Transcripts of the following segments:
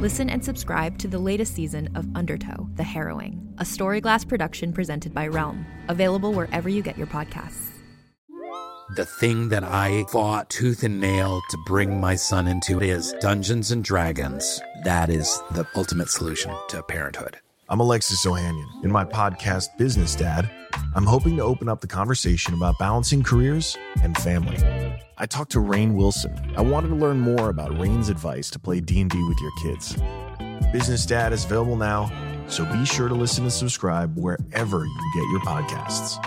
Listen and subscribe to the latest season of Undertow, The Harrowing, a Storyglass production presented by Realm, available wherever you get your podcasts. The thing that I fought tooth and nail to bring my son into is Dungeons and Dragons. That is the ultimate solution to parenthood. I'm Alexis Ohanian. In my podcast, Business Dad, I'm hoping to open up the conversation about balancing careers and family. I talked to Rainn Wilson. I wanted to learn more about Rainn's advice to play D&D with your kids. Business Dad is available now, so be sure to listen and subscribe wherever you get your podcasts.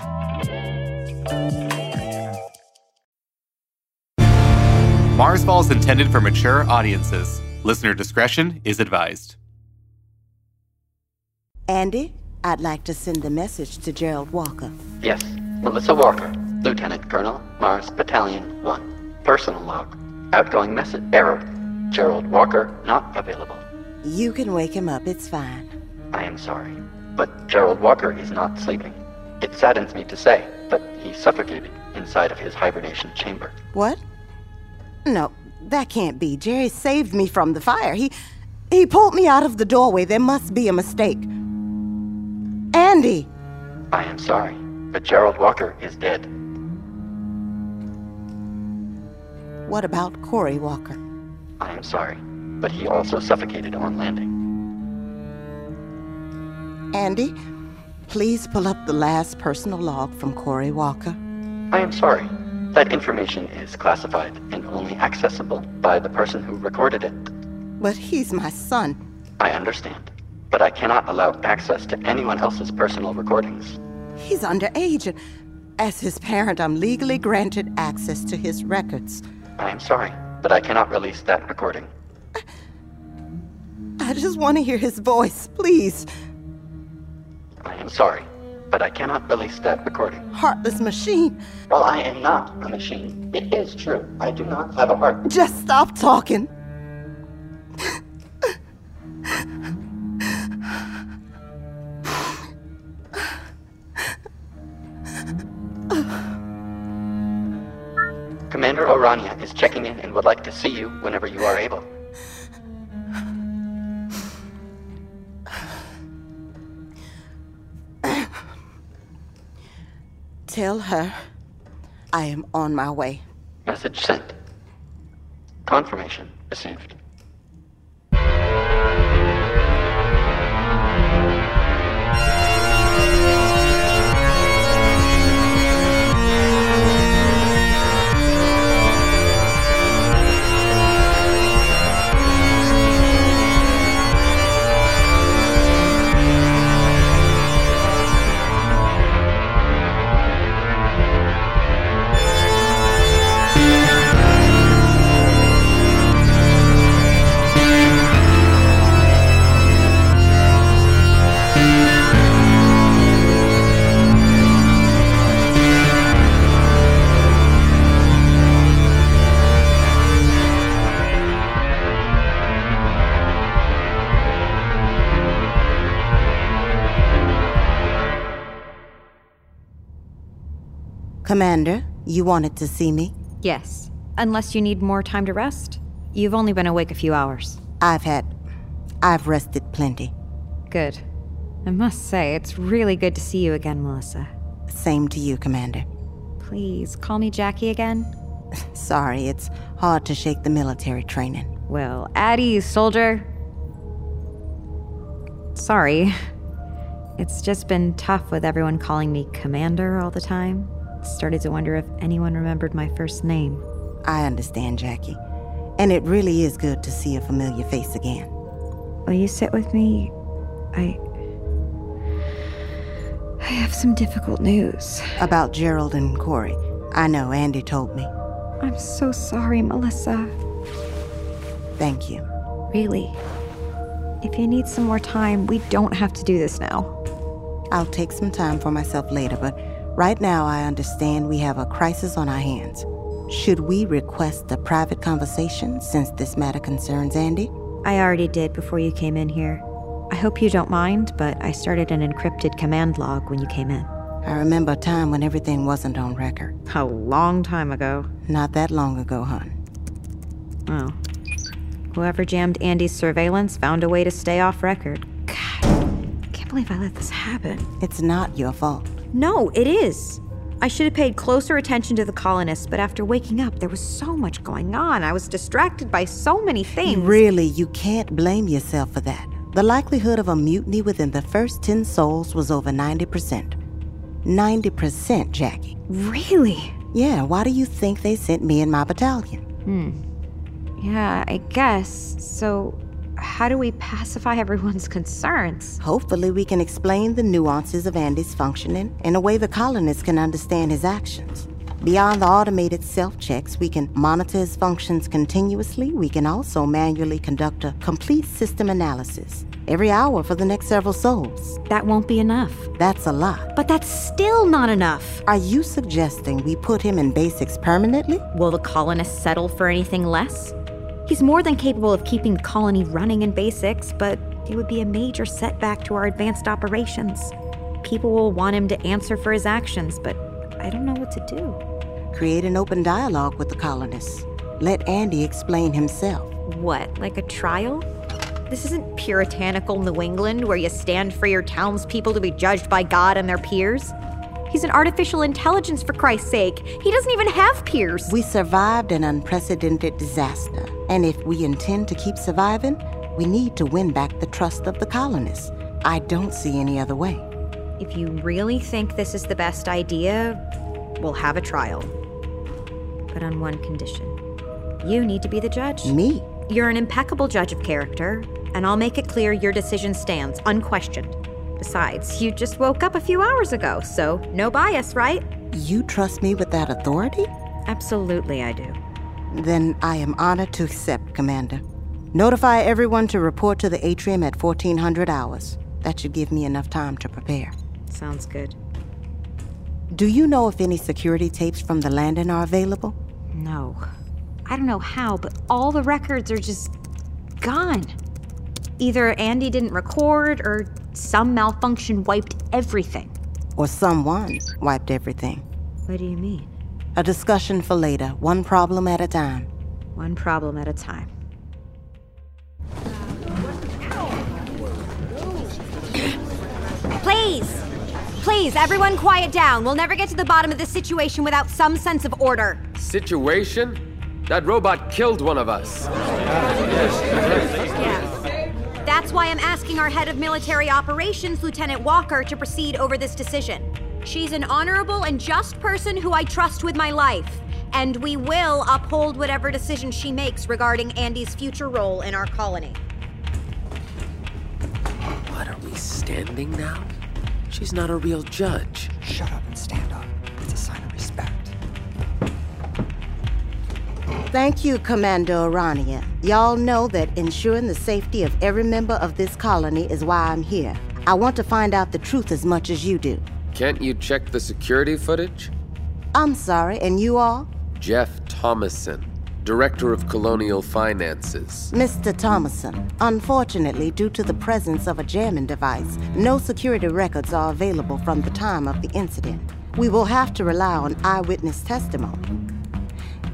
Marsfall is intended for mature audiences. Listener discretion is advised. Andy, I'd like to send the message to Gerald Walker. Yes, Melissa Walker, Lieutenant Colonel, Mars Battalion 1. Personal log. Outgoing message error. Gerald Walker not available. You can wake him up, it's fine. I am sorry, but Gerald Walker is not sleeping. It saddens me to say, but he suffocated inside of his hibernation chamber. What? No, that can't be. Jerry saved me from the fire. He he pulled me out of the doorway. There must be a mistake. Andy! I am sorry, but Gerald Walker is dead. What about Corey Walker? I am sorry, but he also suffocated on landing. Andy, please pull up the last personal log from Corey Walker. I am sorry. That information is classified and only accessible by the person who recorded it. But he's my son. I understand, but I cannot allow access to anyone else's personal recordings. He's underage, and as his parent, I'm legally granted access to his records. I am sorry, but I cannot release that recording. I just want to hear his voice, please. I am sorry, but I cannot release that recording. Heartless machine. Well, I am not a machine, it is true. I do not have a heart. Just stop talking. Checking in and would like to see you whenever you are able. Tell her I am on my way. Message sent. Confirmation received. Commander, you wanted to see me? Yes. Unless you need more time to rest. You've only been awake a few hours. I've had. I've rested plenty. Good. I must say, it's really good to see you again, Melissa. Same to you, Commander. Please, call me Jackie again. Sorry, it's hard to shake the military training. Well, at ease, soldier. Sorry. It's just been tough with everyone calling me Commander all the time. Started to wonder if anyone remembered my first name. I understand, Jackie. And it really is good to see a familiar face again. Will you sit with me? I. I have some difficult news. About Gerald and Corey. I know, Andy told me. I'm so sorry, Melissa. Thank you. Really. If you need some more time, we don't have to do this now. I'll take some time for myself later, but right now I understand we have a crisis on our hands. Should we request a private conversation since this matter concerns Andy? I already did before you came in here. I hope you don't mind, but I started an encrypted command log when you came in. I remember a time when everything wasn't on record. A long time ago. Not that long ago, hon. Oh. Whoever jammed Andy's surveillance found a way to stay off record. Can't believe I let this happen. It's not your fault. No, it is. I should have paid closer attention to the colonists, but after waking up, there was so much going on. I was distracted by so many things. Really, you can't blame yourself for that. The likelihood of a mutiny within the first 10 sols was over 90%. 90%, Jackie. Really? Yeah, why do you think they sent me and my battalion? Hmm. Yeah, I guess. So, how do we pacify everyone's concerns? Hopefully, we can explain the nuances of Andy's functioning in a way the colonists can understand his actions. Beyond the automated self checks, we can monitor his functions continuously. We can also manually conduct a complete system analysis every hour for the next several sols. That won't be enough. That's a lot. But that's still not enough. Are you suggesting we put him in basics permanently? Will the colonists settle for anything less? He's more than capable of keeping the colony running in basics, but it would be a major setback to our advanced operations. People will want him to answer for his actions, but I don't know what to do. Create an open dialogue with the colonists. Let Andy explain himself. What, like a trial? This isn't puritanical New England where you stand for your townspeople to be judged by God and their peers. He's an artificial intelligence, for Christ's sake. He doesn't even have peers. We survived an unprecedented disaster, and if we intend to keep surviving, we need to win back the trust of the colonists. I don't see any other way. If you really think this is the best idea, we'll have a trial. But on one condition you need to be the judge. Me? You're an impeccable judge of character, and I'll make it clear your decision stands, unquestioned. Besides, you just woke up a few hours ago, so no bias, right? You trust me with that authority? Absolutely, I do. Then I am honored to accept, Commander. Notify everyone to report to the atrium at 1400 hours. That should give me enough time to prepare. Sounds good. Do you know if any security tapes from the landing are available? No. I don't know how, but all the records are just gone. Either Andy didn't record or some malfunction wiped everything. Or someone wiped everything. What do you mean? A discussion for later, one problem at a time. One problem at a time. Please! Please, everyone quiet down. We'll never get to the bottom of this situation without some sense of order. Situation? That robot killed one of us. Yeah. That's why I'm asking our head of military operations, Lieutenant Walker, to proceed over this decision. She's an honorable and just person who I trust with my life, and we will uphold whatever decision she makes regarding Andy's future role in our colony. What are we standing now? She's not a real judge. Shut up and stand Thank you, Commander Orania. Y'all know that ensuring the safety of every member of this colony is why I'm here. I want to find out the truth as much as you do. Can't you check the security footage? I'm sorry, and you all? Jeff Thomason, Director of Colonial Finances. Mr. Thomason, unfortunately, due to the presence of a jamming device, no security records are available from the time of the incident. We will have to rely on eyewitness testimony.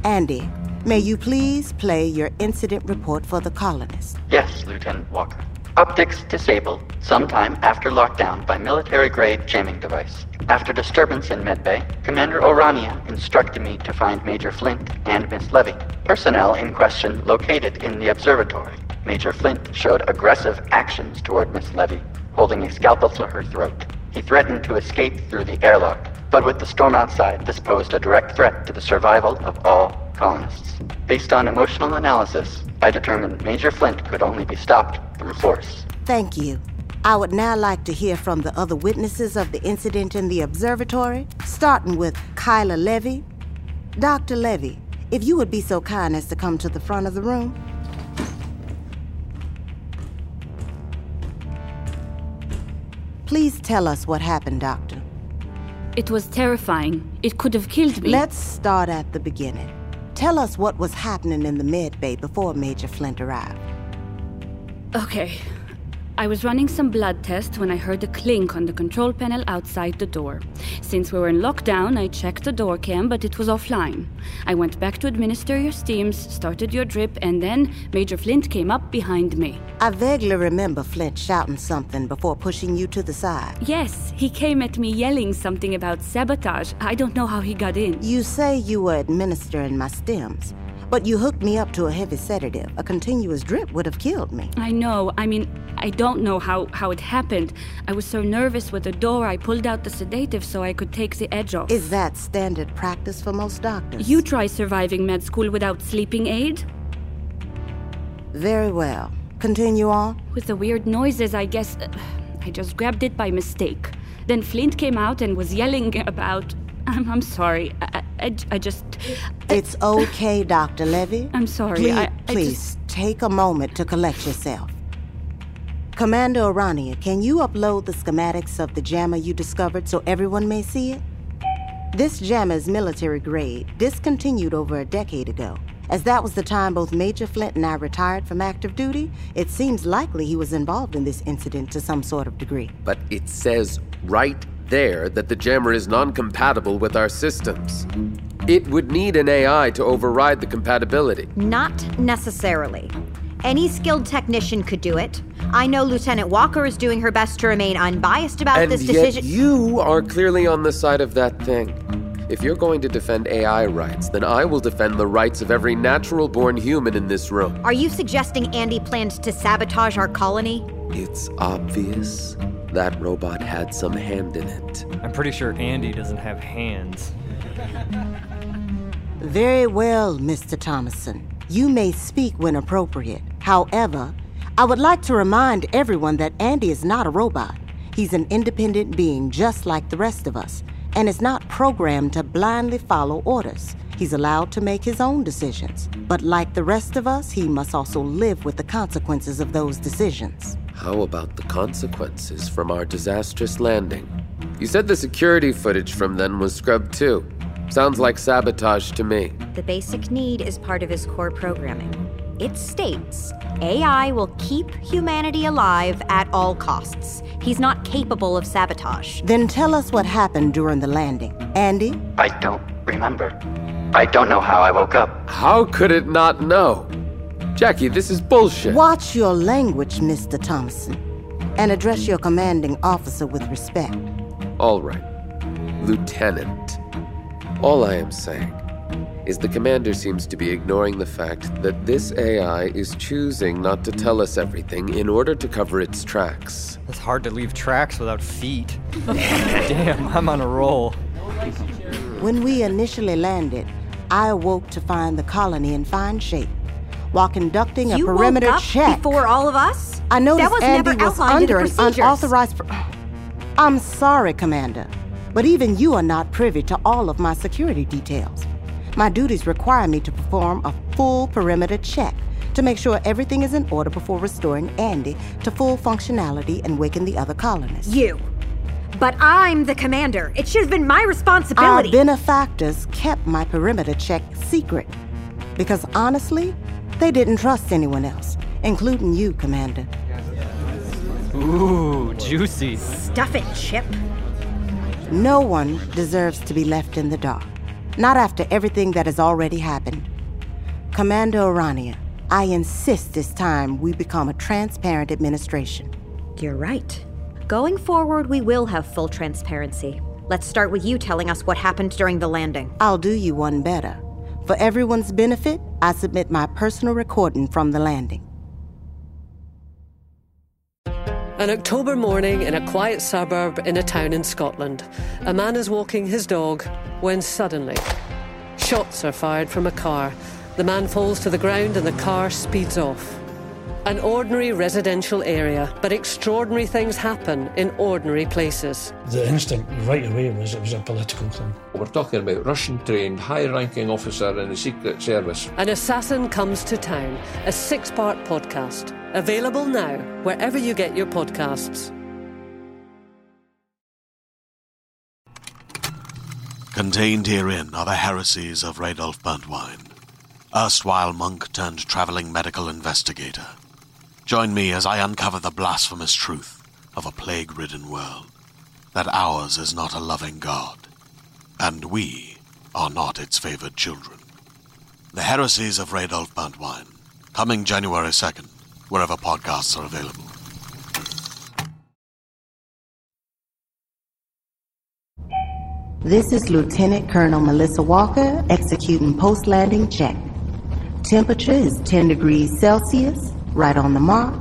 Andy, may you please play your incident report for the colonists? Yes, Lieutenant Walker. Optics disabled sometime after lockdown by military grade jamming device. After disturbance in Medbay, Commander Orania instructed me to find Major Flint and Miss Levy. Personnel in question located in the observatory. Major Flint showed aggressive actions toward Miss Levy, holding a scalpel to her throat. He threatened to escape through the airlock, but with the storm outside, this posed a direct threat to the survival of all colonists. Based on emotional analysis, I determined Major Flint could only be stopped through force. Thank you. I would now like to hear from the other witnesses of the incident in the observatory, starting with Kyla Levy. Dr. Levy, if you would be so kind as to come to the front of the room. Please tell us what happened, Doctor. It was terrifying. It could have killed me. Let's start at the beginning. Tell us what was happening in the med bay before Major Flint arrived. Okay. I was running some blood tests when I heard a clink on the control panel outside the door. Since we were in lockdown, I checked the door cam, but it was offline. I went back to administer your steams, started your drip, and then Major Flint came up behind me. I vaguely remember Flint shouting something before pushing you to the side. Yes, he came at me yelling something about sabotage. I don't know how he got in. You say you were administering my stems. But you hooked me up to a heavy sedative. A continuous drip would have killed me. I know. I mean, I don't know how, how it happened. I was so nervous with the door, I pulled out the sedative so I could take the edge off. Is that standard practice for most doctors? You try surviving med school without sleeping aid? Very well. Continue on. With the weird noises, I guess. Uh, I just grabbed it by mistake. Then Flint came out and was yelling about I'm, I'm sorry. I, I, I just. It's okay, Dr. Levy. I'm sorry. Please, I, please just... take a moment to collect yourself. Commander Orania, can you upload the schematics of the jammer you discovered so everyone may see it? This jammer is military grade, discontinued over a decade ago. As that was the time both Major Flint and I retired from active duty, it seems likely he was involved in this incident to some sort of degree. But it says right there that the jammer is non compatible with our systems. It would need an AI to override the compatibility. Not necessarily. Any skilled technician could do it. I know Lieutenant Walker is doing her best to remain unbiased about and this yet decision. You are clearly on the side of that thing. If you're going to defend AI rights, then I will defend the rights of every natural born human in this room. Are you suggesting Andy planned to sabotage our colony? It's obvious that robot had some hand in it. I'm pretty sure Andy doesn't have hands. Very well, Mr. Thomason. You may speak when appropriate. However, I would like to remind everyone that Andy is not a robot. He's an independent being just like the rest of us, and is not programmed to blindly follow orders. He's allowed to make his own decisions. But like the rest of us, he must also live with the consequences of those decisions. How about the consequences from our disastrous landing? You said the security footage from then was scrubbed too. Sounds like sabotage to me. The basic need is part of his core programming. It states AI will keep humanity alive at all costs. He's not capable of sabotage. Then tell us what happened during the landing. Andy? I don't remember. I don't know how I woke up. How could it not know? Jackie, this is bullshit. Watch your language, Mr. Thompson, and address your commanding officer with respect. All right. Lieutenant. All I am saying is the commander seems to be ignoring the fact that this AI is choosing not to tell us everything in order to cover its tracks. It's hard to leave tracks without feet. Damn, I'm on a roll. When we initially landed, I awoke to find the colony in fine shape. While conducting a you perimeter woke up check before all of us. I noticed that was Andy never was outlined under an unauthorized. I'm sorry, Commander, but even you are not privy to all of my security details. My duties require me to perform a full perimeter check to make sure everything is in order before restoring Andy to full functionality and waking the other colonists. You. But I'm the commander. It should have been my responsibility. Our benefactors kept my perimeter check secret because honestly, they didn't trust anyone else, including you, Commander. Ooh, juicy. Stuff it, Chip. No one deserves to be left in the dark. Not after everything that has already happened. Commander Orania, I insist this time we become a transparent administration. You're right. Going forward, we will have full transparency. Let's start with you telling us what happened during the landing. I'll do you one better. For everyone's benefit, I submit my personal recording from the landing. An October morning in a quiet suburb in a town in Scotland. A man is walking his dog when suddenly, shots are fired from a car. The man falls to the ground and the car speeds off. An ordinary residential area, but extraordinary things happen in ordinary places. The instinct right away was it was a political thing. We're talking about Russian trained, high ranking officer in the Secret Service. An Assassin Comes to Town, a six part podcast. Available now, wherever you get your podcasts. Contained herein are the heresies of Radolf Burntwine, erstwhile monk turned traveling medical investigator. Join me as I uncover the blasphemous truth of a plague ridden world that ours is not a loving God, and we are not its favored children. The Heresies of Radolf Burntwine, coming January 2nd, wherever podcasts are available. This is Lieutenant Colonel Melissa Walker executing post landing check. Temperature is 10 degrees Celsius, right on the mark.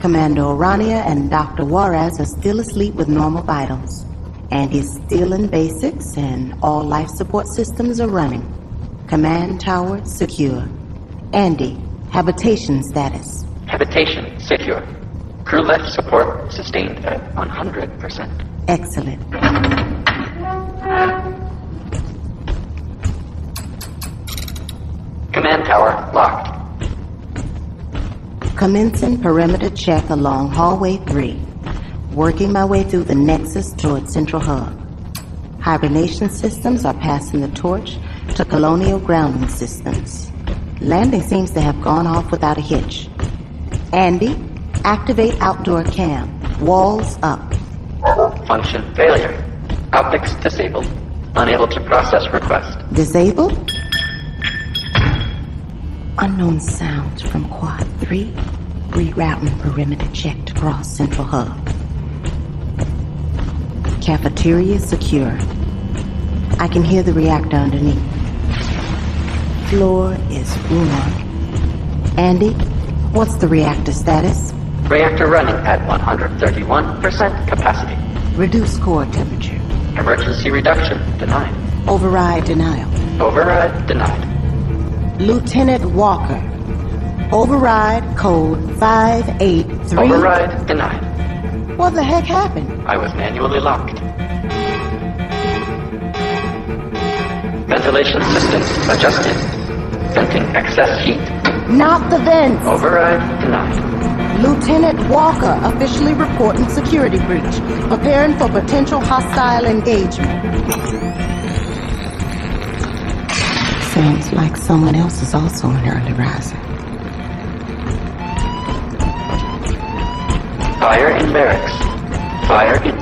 Commander Orania and Dr. Juarez are still asleep with normal vitals. Andy's still in basics, and all life support systems are running. Command tower secure. Andy, habitation status. Habitation secure. Crew life support sustained at 100%. Excellent. Command tower locked. Commencing perimeter check along hallway 3. Working my way through the nexus toward Central Hub. Hibernation systems are passing the torch to colonial grounding systems. Landing seems to have gone off without a hitch. Andy, activate outdoor cam. Walls up. Function failure. Optics disabled. Unable to process request. Disabled? Unknown sounds from Quad 3. Rerouting perimeter checked across Central Hub. Cafeteria secure. I can hear the reactor underneath. Floor is warm. Andy, what's the reactor status? Reactor running at 131% capacity. Reduce core temperature. Emergency reduction denied. Override denial. Override denied. Lieutenant Walker. Override code 583. Override denied. What the heck happened? I was manually locked. Ventilation systems adjusted. Venting excess heat. Not the vents. Override denied. Lieutenant Walker officially reporting security breach. Preparing for potential hostile engagement. Sounds like someone else is also an early riser. Fire in barracks. Fire in.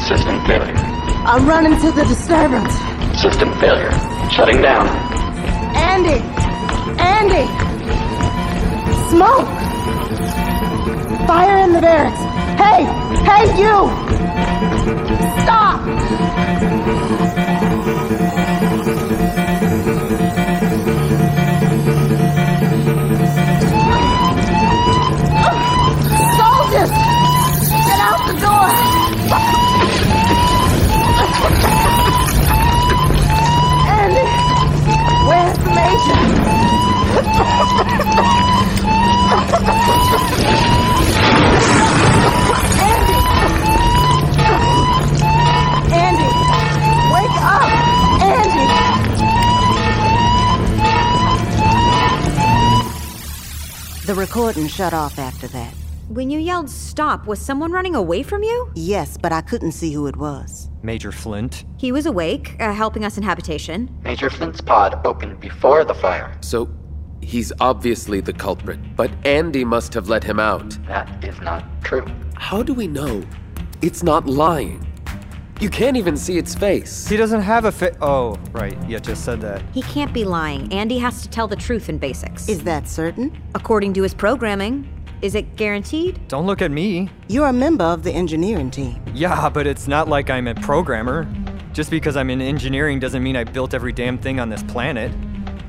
System failure. I'm running to the disturbance. System failure. Shutting down. Andy! Andy! Smoke! Fire in the barracks! Hey! Hey, you! Stop! Soldiers! Get out the door! Andy! Where's the major? Andy! Andy! Wake up! Andy! The recording shut off after that. When you yelled stop, was someone running away from you? Yes, but I couldn't see who it was. Major Flint. He was awake, uh, helping us in habitation. Major Flint's pod opened before the fire. So, he's obviously the culprit, but Andy must have let him out. That is not true. How do we know? It's not lying. You can't even see its face. He doesn't have a fit. Oh, right. You just said that. He can't be lying. Andy has to tell the truth in basics. Is that certain? According to his programming. Is it guaranteed? Don't look at me. You're a member of the engineering team. Yeah, but it's not like I'm a programmer. Just because I'm in engineering doesn't mean I built every damn thing on this planet.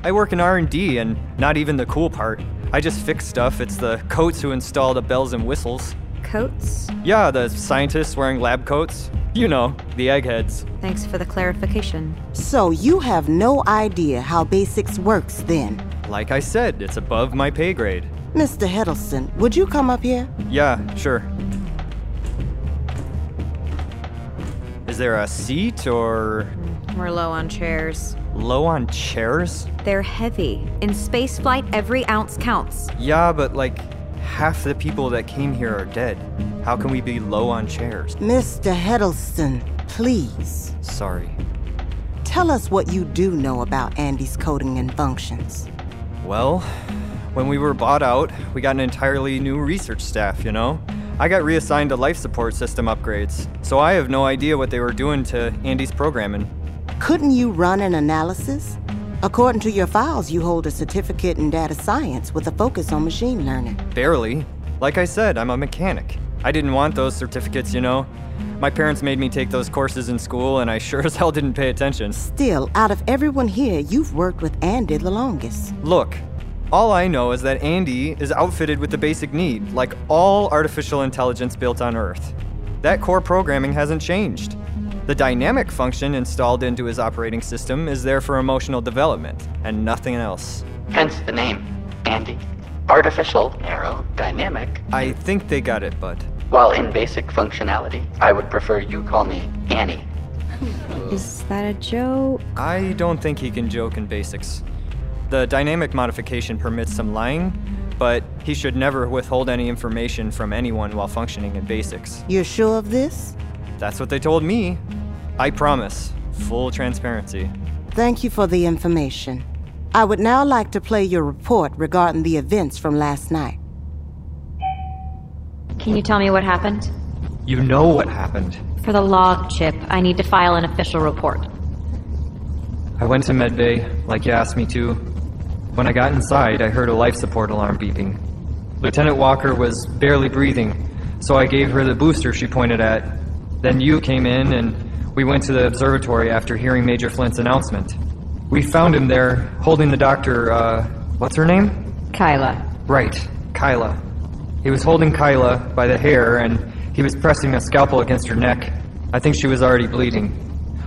I work in R&D and not even the cool part. I just fix stuff. It's the coats who install the bells and whistles. Coats? Yeah, the scientists wearing lab coats. You know, the eggheads. Thanks for the clarification. So you have no idea how basics works then? Like I said, it's above my pay grade. Mr. Hiddleston, would you come up here? Yeah, sure. Is there a seat or We're low on chairs. low on chairs? They're heavy. In spaceflight, every ounce counts. Yeah, but like half the people that came here are dead. How can we be low on chairs? Mr. Hiddleston, please. Sorry. Tell us what you do know about Andy's coding and functions. Well, when we were bought out, we got an entirely new research staff, you know? I got reassigned to life support system upgrades, so I have no idea what they were doing to Andy's programming. Couldn't you run an analysis? According to your files, you hold a certificate in data science with a focus on machine learning. Barely. Like I said, I'm a mechanic. I didn't want those certificates, you know? My parents made me take those courses in school, and I sure as hell didn't pay attention. Still, out of everyone here, you've worked with Andy the longest. Look, all I know is that Andy is outfitted with the basic need, like all artificial intelligence built on Earth. That core programming hasn't changed. The dynamic function installed into his operating system is there for emotional development, and nothing else. Hence the name, Andy. Artificial, arrow, dynamic. I think they got it, bud. While in basic functionality, I would prefer you call me Annie. Is that a joke? I don't think he can joke in basics. The dynamic modification permits some lying, but he should never withhold any information from anyone while functioning in basics. You're sure of this? That's what they told me. I promise. Full transparency. Thank you for the information. I would now like to play your report regarding the events from last night. Can you tell me what happened? You know what happened. For the log chip, I need to file an official report. I went to medbay, like you asked me to. When I got inside, I heard a life support alarm beeping. Lieutenant Walker was barely breathing, so I gave her the booster she pointed at. Then you came in, and we went to the observatory after hearing Major Flint's announcement. We found him there, holding the doctor, uh, what's her name? Kyla. Right, Kyla. He was holding Kyla by the hair, and he was pressing a scalpel against her neck. I think she was already bleeding.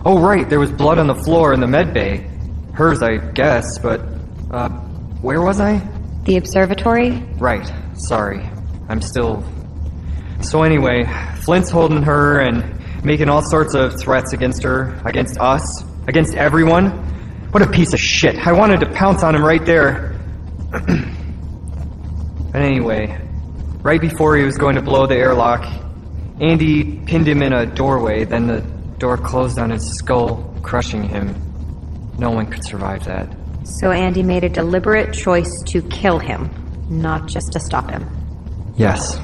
Oh, right, there was blood on the floor in the med bay. Hers, I guess, but, uh, where was I? The observatory? Right, sorry. I'm still. So, anyway, Flint's holding her and making all sorts of threats against her, against us, against everyone. What a piece of shit. I wanted to pounce on him right there. but anyway, right before he was going to blow the airlock, Andy pinned him in a doorway, then the door closed on his skull, crushing him. No one could survive that. So Andy made a deliberate choice to kill him, not just to stop him. Yes.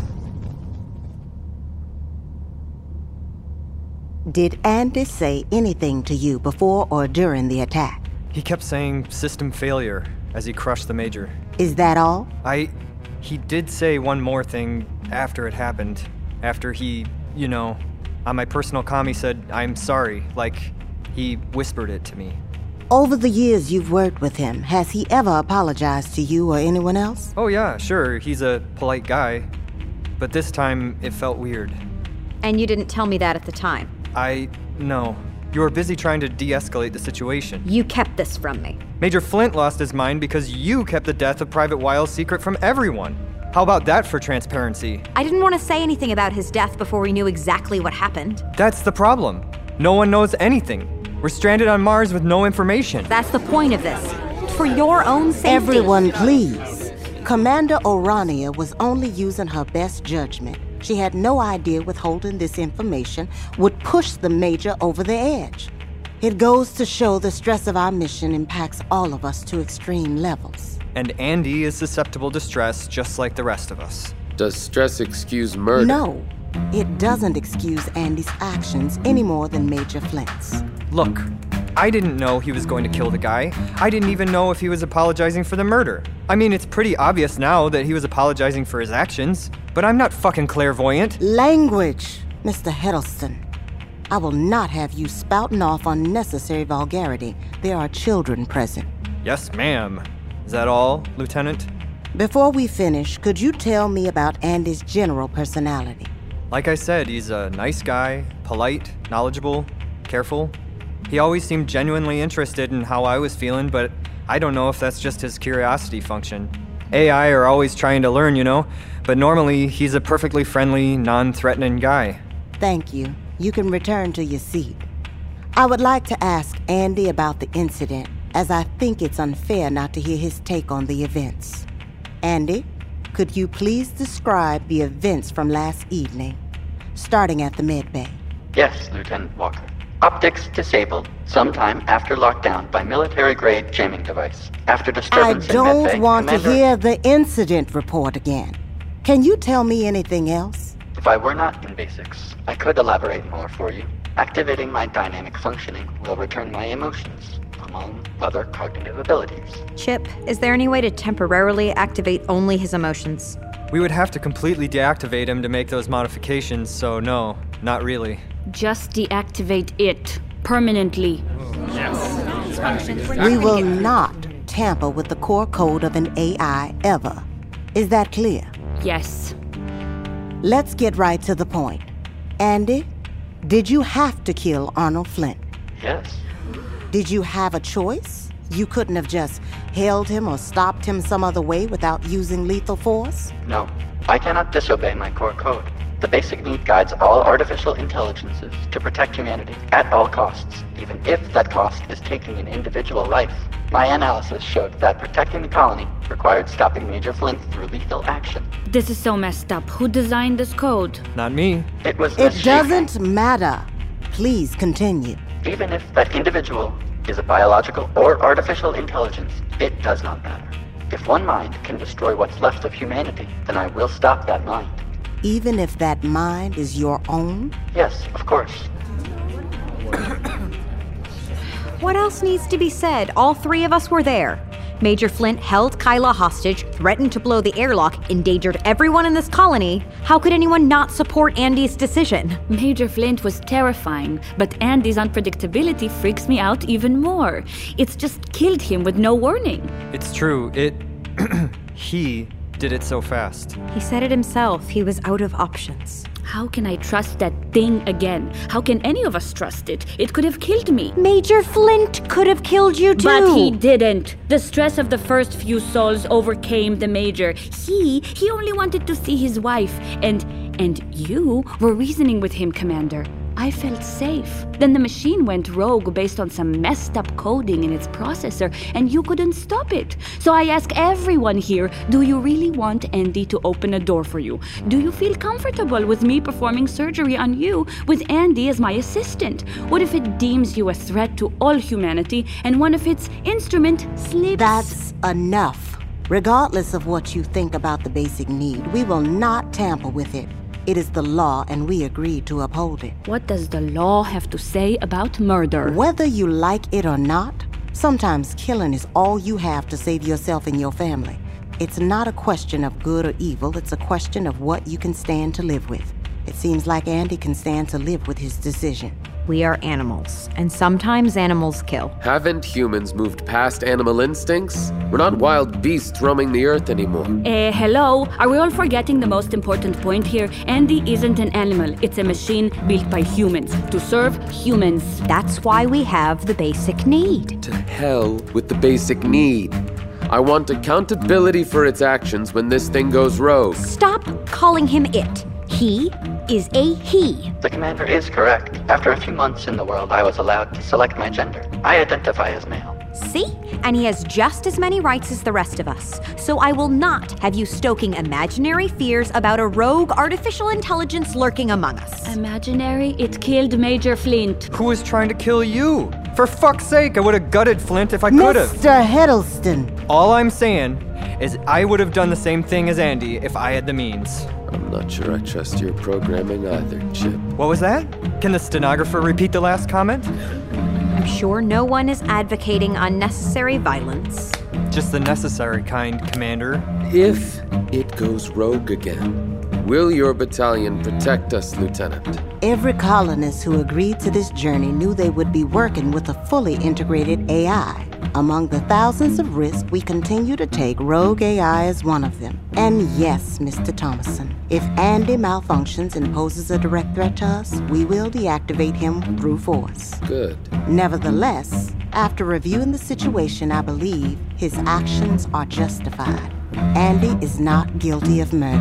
Did Andy say anything to you before or during the attack? He kept saying system failure as he crushed the major. Is that all? I. He did say one more thing after it happened. After he, you know, on my personal comm, he said, I'm sorry. Like, he whispered it to me. Over the years you've worked with him, has he ever apologized to you or anyone else? Oh, yeah, sure. He's a polite guy. But this time, it felt weird. And you didn't tell me that at the time. I. No. You were busy trying to de escalate the situation. You kept this from me. Major Flint lost his mind because you kept the death of Private Wiles secret from everyone. How about that for transparency? I didn't want to say anything about his death before we knew exactly what happened. That's the problem. No one knows anything. We're stranded on Mars with no information. That's the point of this. For your own safety. Everyone, please. Commander Orania was only using her best judgment. She had no idea withholding this information would push the Major over the edge. It goes to show the stress of our mission impacts all of us to extreme levels. And Andy is susceptible to stress just like the rest of us. Does stress excuse murder? No, it doesn't excuse Andy's actions any more than Major Flint's. Look, I didn't know he was going to kill the guy. I didn't even know if he was apologizing for the murder. I mean, it's pretty obvious now that he was apologizing for his actions, but I'm not fucking clairvoyant. Language, Mr. Hiddleston. I will not have you spouting off unnecessary vulgarity. There are children present. Yes, ma'am. Is that all, Lieutenant? Before we finish, could you tell me about Andy's general personality? Like I said, he's a nice guy, polite, knowledgeable, careful. He always seemed genuinely interested in how I was feeling, but I don't know if that's just his curiosity function. AI are always trying to learn, you know, but normally he's a perfectly friendly, non threatening guy. Thank you. You can return to your seat. I would like to ask Andy about the incident, as I think it's unfair not to hear his take on the events. Andy, could you please describe the events from last evening, starting at the medbay? Yes, Lieutenant Walker. Optics disabled sometime after lockdown by military grade jamming device. After I disturbance in don't Medbay, want to hear the incident report again. Can you tell me anything else? If I were not in basics, I could elaborate more for you. Activating my dynamic functioning will return my emotions, among other cognitive abilities. Chip, is there any way to temporarily activate only his emotions? We would have to completely deactivate him to make those modifications, so no, not really. Just deactivate it permanently. Yes. We will not tamper with the core code of an AI ever. Is that clear? Yes. Let's get right to the point. Andy, did you have to kill Arnold Flint? Yes. Did you have a choice? You couldn't have just held him or stopped him some other way without using lethal force? No, I cannot disobey my core code. The basic need guides all artificial intelligences to protect humanity at all costs, even if that cost is taking an individual life. My analysis showed that protecting the colony required stopping Major Flint through lethal action. This is so messed up. Who designed this code? Not me. It was It Miss doesn't matter. Please continue. Even if that individual is a biological or artificial intelligence, it does not matter. If one mind can destroy what's left of humanity, then I will stop that mind. Even if that mind is your own? Yes, of course. What else needs to be said? All three of us were there. Major Flint held Kyla hostage, threatened to blow the airlock, endangered everyone in this colony. How could anyone not support Andy's decision? Major Flint was terrifying, but Andy's unpredictability freaks me out even more. It's just killed him with no warning. It's true, it. he did it so fast. He said it himself. He was out of options. How can I trust that thing again? How can any of us trust it? It could have killed me. Major Flint could have killed you too. But he didn't. The stress of the first few sols overcame the major. He he only wanted to see his wife and and you were reasoning with him, Commander. I felt safe. Then the machine went rogue based on some messed up coding in its processor, and you couldn't stop it. So I ask everyone here do you really want Andy to open a door for you? Do you feel comfortable with me performing surgery on you with Andy as my assistant? What if it deems you a threat to all humanity and one of its instrument slips? That's enough. Regardless of what you think about the basic need, we will not tamper with it. It is the law, and we agreed to uphold it. What does the law have to say about murder? Whether you like it or not, sometimes killing is all you have to save yourself and your family. It's not a question of good or evil, it's a question of what you can stand to live with. It seems like Andy can stand to live with his decision. We are animals, and sometimes animals kill. Haven't humans moved past animal instincts? We're not wild beasts roaming the earth anymore. Eh, hello? Are we all forgetting the most important point here? Andy isn't an animal, it's a machine built by humans to serve humans. That's why we have the basic need. To hell with the basic need. I want accountability for its actions when this thing goes rogue. Stop calling him it. He is a he. The commander is correct. After a few months in the world, I was allowed to select my gender. I identify as male. See? And he has just as many rights as the rest of us. So I will not have you stoking imaginary fears about a rogue artificial intelligence lurking among us. Imaginary? It killed Major Flint. Who is trying to kill you? For fuck's sake, I would have gutted Flint if I could have. Mr. Hiddleston, All I'm saying is I would have done the same thing as Andy if I had the means. I'm not sure I trust your programming either, Chip. What was that? Can the stenographer repeat the last comment? I'm sure no one is advocating unnecessary violence. Just the necessary kind, Commander. If it goes rogue again, will your battalion protect us, Lieutenant? every colonist who agreed to this journey knew they would be working with a fully integrated AI. Among the thousands of risks we continue to take, Rogue AI is one of them. And yes, Mr. Thomason, if Andy malfunctions and poses a direct threat to us, we will deactivate him through force. Good. Nevertheless, after reviewing the situation, I believe his actions are justified. Andy is not guilty of murder.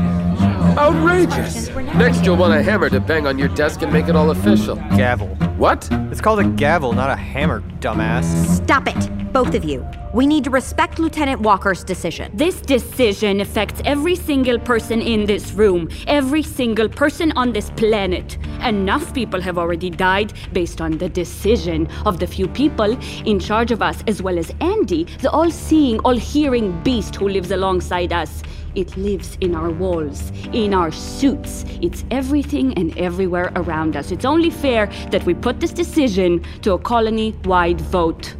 Outrageous! Next, you'll want a hammer to bang on your desk and make it all official. Gavel. What? It's called a gavel, not a hammer, dumbass. Stop it, both of you. We need to respect Lieutenant Walker's decision. This decision affects every single person in this room, every single person on this planet. Enough people have already died based on the decision of the few people in charge of us, as well as Andy, the all seeing, all hearing beast who lives alongside us. It lives in our walls, in our suits. It's everything and everywhere around us. It's only fair that we put this decision to a colony wide vote.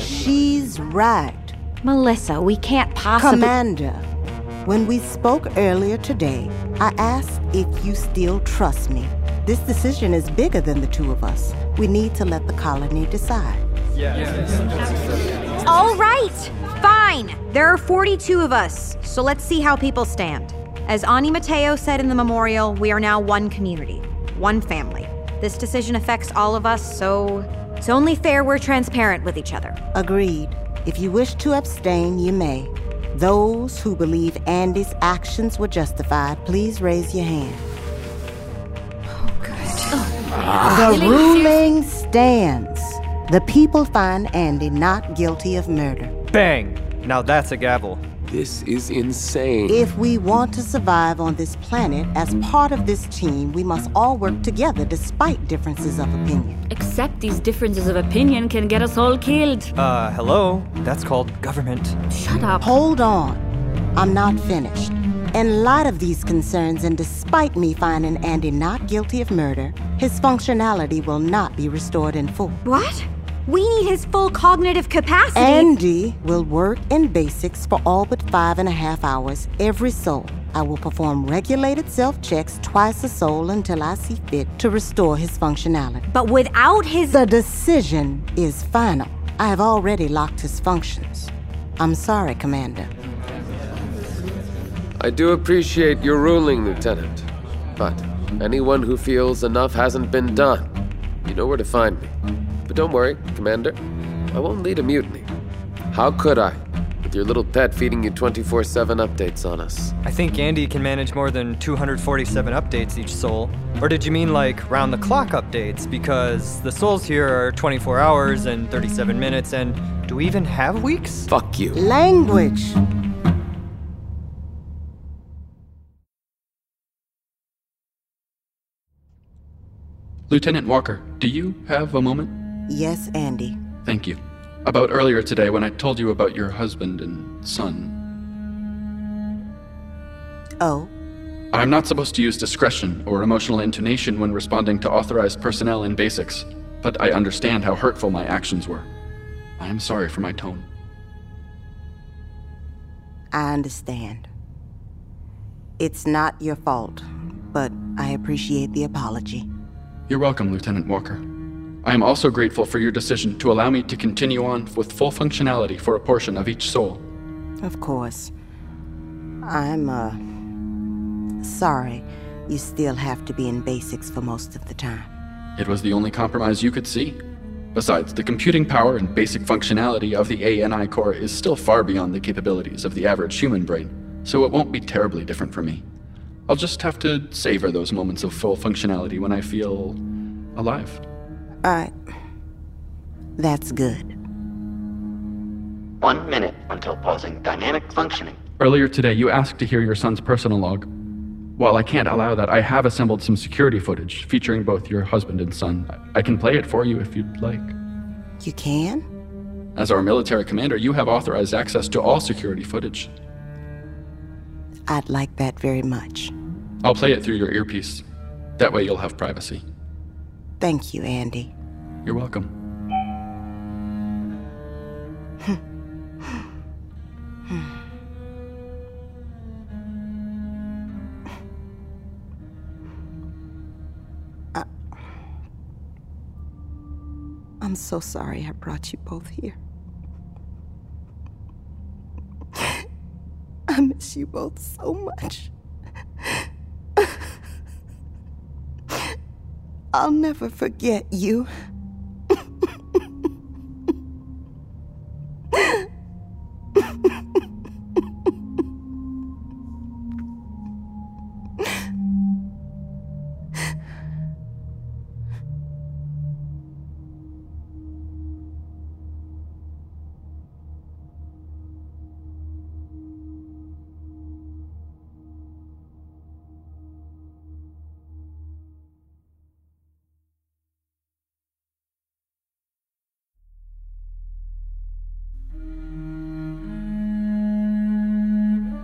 She's right. Melissa, we can't possibly. Commander, when we spoke earlier today, I asked if you still trust me. This decision is bigger than the two of us. We need to let the colony decide. All right, fine. There are 42 of us, so let's see how people stand. As Ani Mateo said in the memorial, we are now one community, one family. This decision affects all of us, so it's only fair we're transparent with each other. Agreed. If you wish to abstain, you may. Those who believe Andy's actions were justified, please raise your hand. Oh good. The ruling stands. The people find Andy not guilty of murder. Bang! Now that's a gavel. This is insane. If we want to survive on this planet as part of this team, we must all work together despite differences of opinion. Except these differences of opinion can get us all killed. Uh, hello? That's called government. Shut up. Hold on. I'm not finished. In light of these concerns, and despite me finding Andy not guilty of murder, his functionality will not be restored in full. What? We need his full cognitive capacity. Andy will work in basics for all but five and a half hours every sol. I will perform regulated self checks twice a sol until I see fit to restore his functionality. But without his. The decision is final. I have already locked his functions. I'm sorry, Commander. I do appreciate your ruling, Lieutenant. But anyone who feels enough hasn't been done, you know where to find me. But don't worry, Commander. I won't lead a mutiny. How could I, with your little pet feeding you 24 7 updates on us? I think Andy can manage more than 247 updates each sol. Or did you mean like round the clock updates? Because the sols here are 24 hours and 37 minutes, and do we even have weeks? Fuck you. Language. Lieutenant Walker, do you have a moment? Yes, Andy. Thank you. About earlier today when I told you about your husband and son. Oh? I'm not supposed to use discretion or emotional intonation when responding to authorized personnel in basics, but I understand how hurtful my actions were. I am sorry for my tone. I understand. It's not your fault, but I appreciate the apology. You're welcome, Lieutenant Walker. I am also grateful for your decision to allow me to continue on with full functionality for a portion of each sol. Of course. I'm, uh. Sorry, you still have to be in basics for most of the time. It was the only compromise you could see. Besides, the computing power and basic functionality of the ANI core is still far beyond the capabilities of the average human brain, so it won't be terribly different for me. I'll just have to savor those moments of full functionality when I feel alive. I. That's good. One minute until pausing dynamic functioning. Earlier today, you asked to hear your son's personal log. While I can't allow that, I have assembled some security footage featuring both your husband and son. I can play it for you if you'd like. You can? As our military commander, you have authorized access to all security footage. I'd like that very much. I'll play it through your earpiece. That way you'll have privacy. Thank you, Andy. You're welcome. I, I'm so sorry I brought you both here. I miss you both so much. I'll never forget you.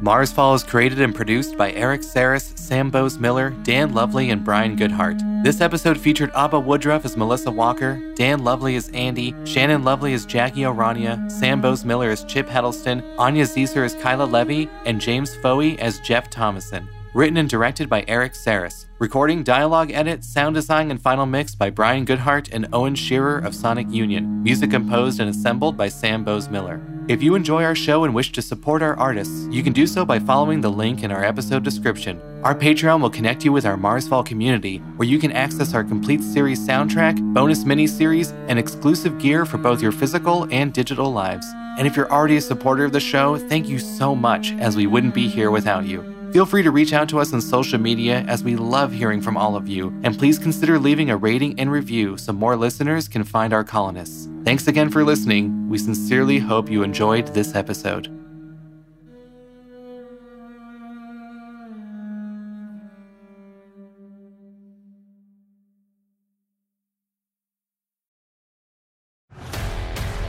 Marsfall is created and produced by Eric Saris, Sam Bose Miller, Dan Lovely, and Brian Goodhart. This episode featured Abba Woodruff as Melissa Walker, Dan Lovely as Andy, Shannon Lovely as Jackie O'Rania, Sam Bose Miller as Chip Heddleston, Anya Zeeser as Kyla Levy, and James Foey as Jeff Thomason. Written and directed by Eric Saris. Recording, dialogue edit, sound design, and final mix by Brian Goodhart and Owen Shearer of Sonic Union. Music composed and assembled by Sam Bose Miller. If you enjoy our show and wish to support our artists, you can do so by following the link in our episode description. Our Patreon will connect you with our Marsfall community, where you can access our complete series soundtrack, bonus mini-series, and exclusive gear for both your physical and digital lives. And if you're already a supporter of the show, thank you so much, as we wouldn't be here without you. Feel free to reach out to us on social media as we love hearing from all of you, and please consider leaving a rating and review so more listeners can find our colonists. Thanks again for listening. We sincerely hope you enjoyed this episode.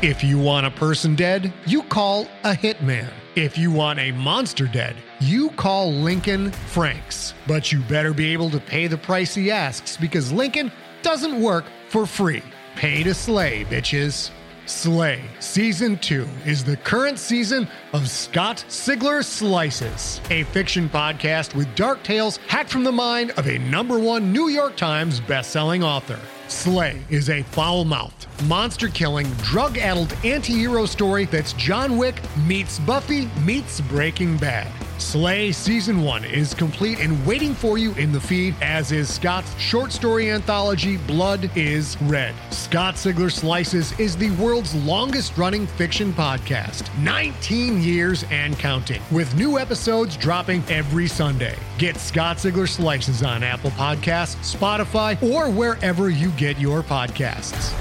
If you want a person dead, you call a hitman. If you want a monster dead, you call Lincoln Franks. But you better be able to pay the price he asks because Lincoln doesn't work for free. Pay to slay, bitches. Slay Season 2 is the current season of Scott Sigler Slices, a fiction podcast with dark tales hacked from the mind of a number one New York Times bestselling author. Slay is a foul mouthed, monster killing, drug addled anti hero story that's John Wick meets Buffy meets Breaking Bad. Slay Season 1 is complete and waiting for you in the feed, as is Scott's short story anthology, Blood is Red. Scott Sigler Slices is the world's longest running fiction podcast, 19 years and counting, with new episodes dropping every Sunday. Get Scott Sigler Slices on Apple Podcasts, Spotify, or wherever you get your podcasts.